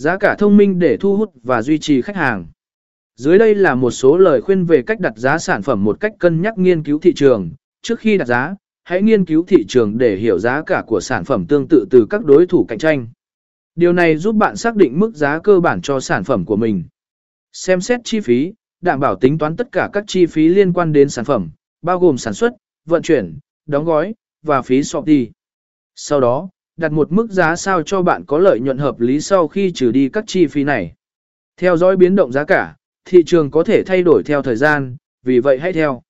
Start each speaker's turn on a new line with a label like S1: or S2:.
S1: Giá cả thông minh để thu hút và duy trì khách hàng. Dưới đây là một số lời khuyên về cách đặt giá sản phẩm một cách cân nhắc nghiên cứu thị trường. Trước khi đặt giá, hãy nghiên cứu thị trường để hiểu giá cả của sản phẩm tương tự từ các đối thủ cạnh tranh. Điều này giúp bạn xác định mức giá cơ bản cho sản phẩm của mình. Xem xét chi phí, đảm bảo tính toán tất cả các chi phí liên quan đến sản phẩm, bao gồm sản xuất, vận chuyển, đóng gói, và phí shop. Sau đó, đặt một mức giá sao cho bạn có lợi nhuận hợp lý sau khi trừ đi các chi phí này. Theo dõi biến động giá cả, thị trường có thể thay đổi theo thời gian, vì vậy hãy theo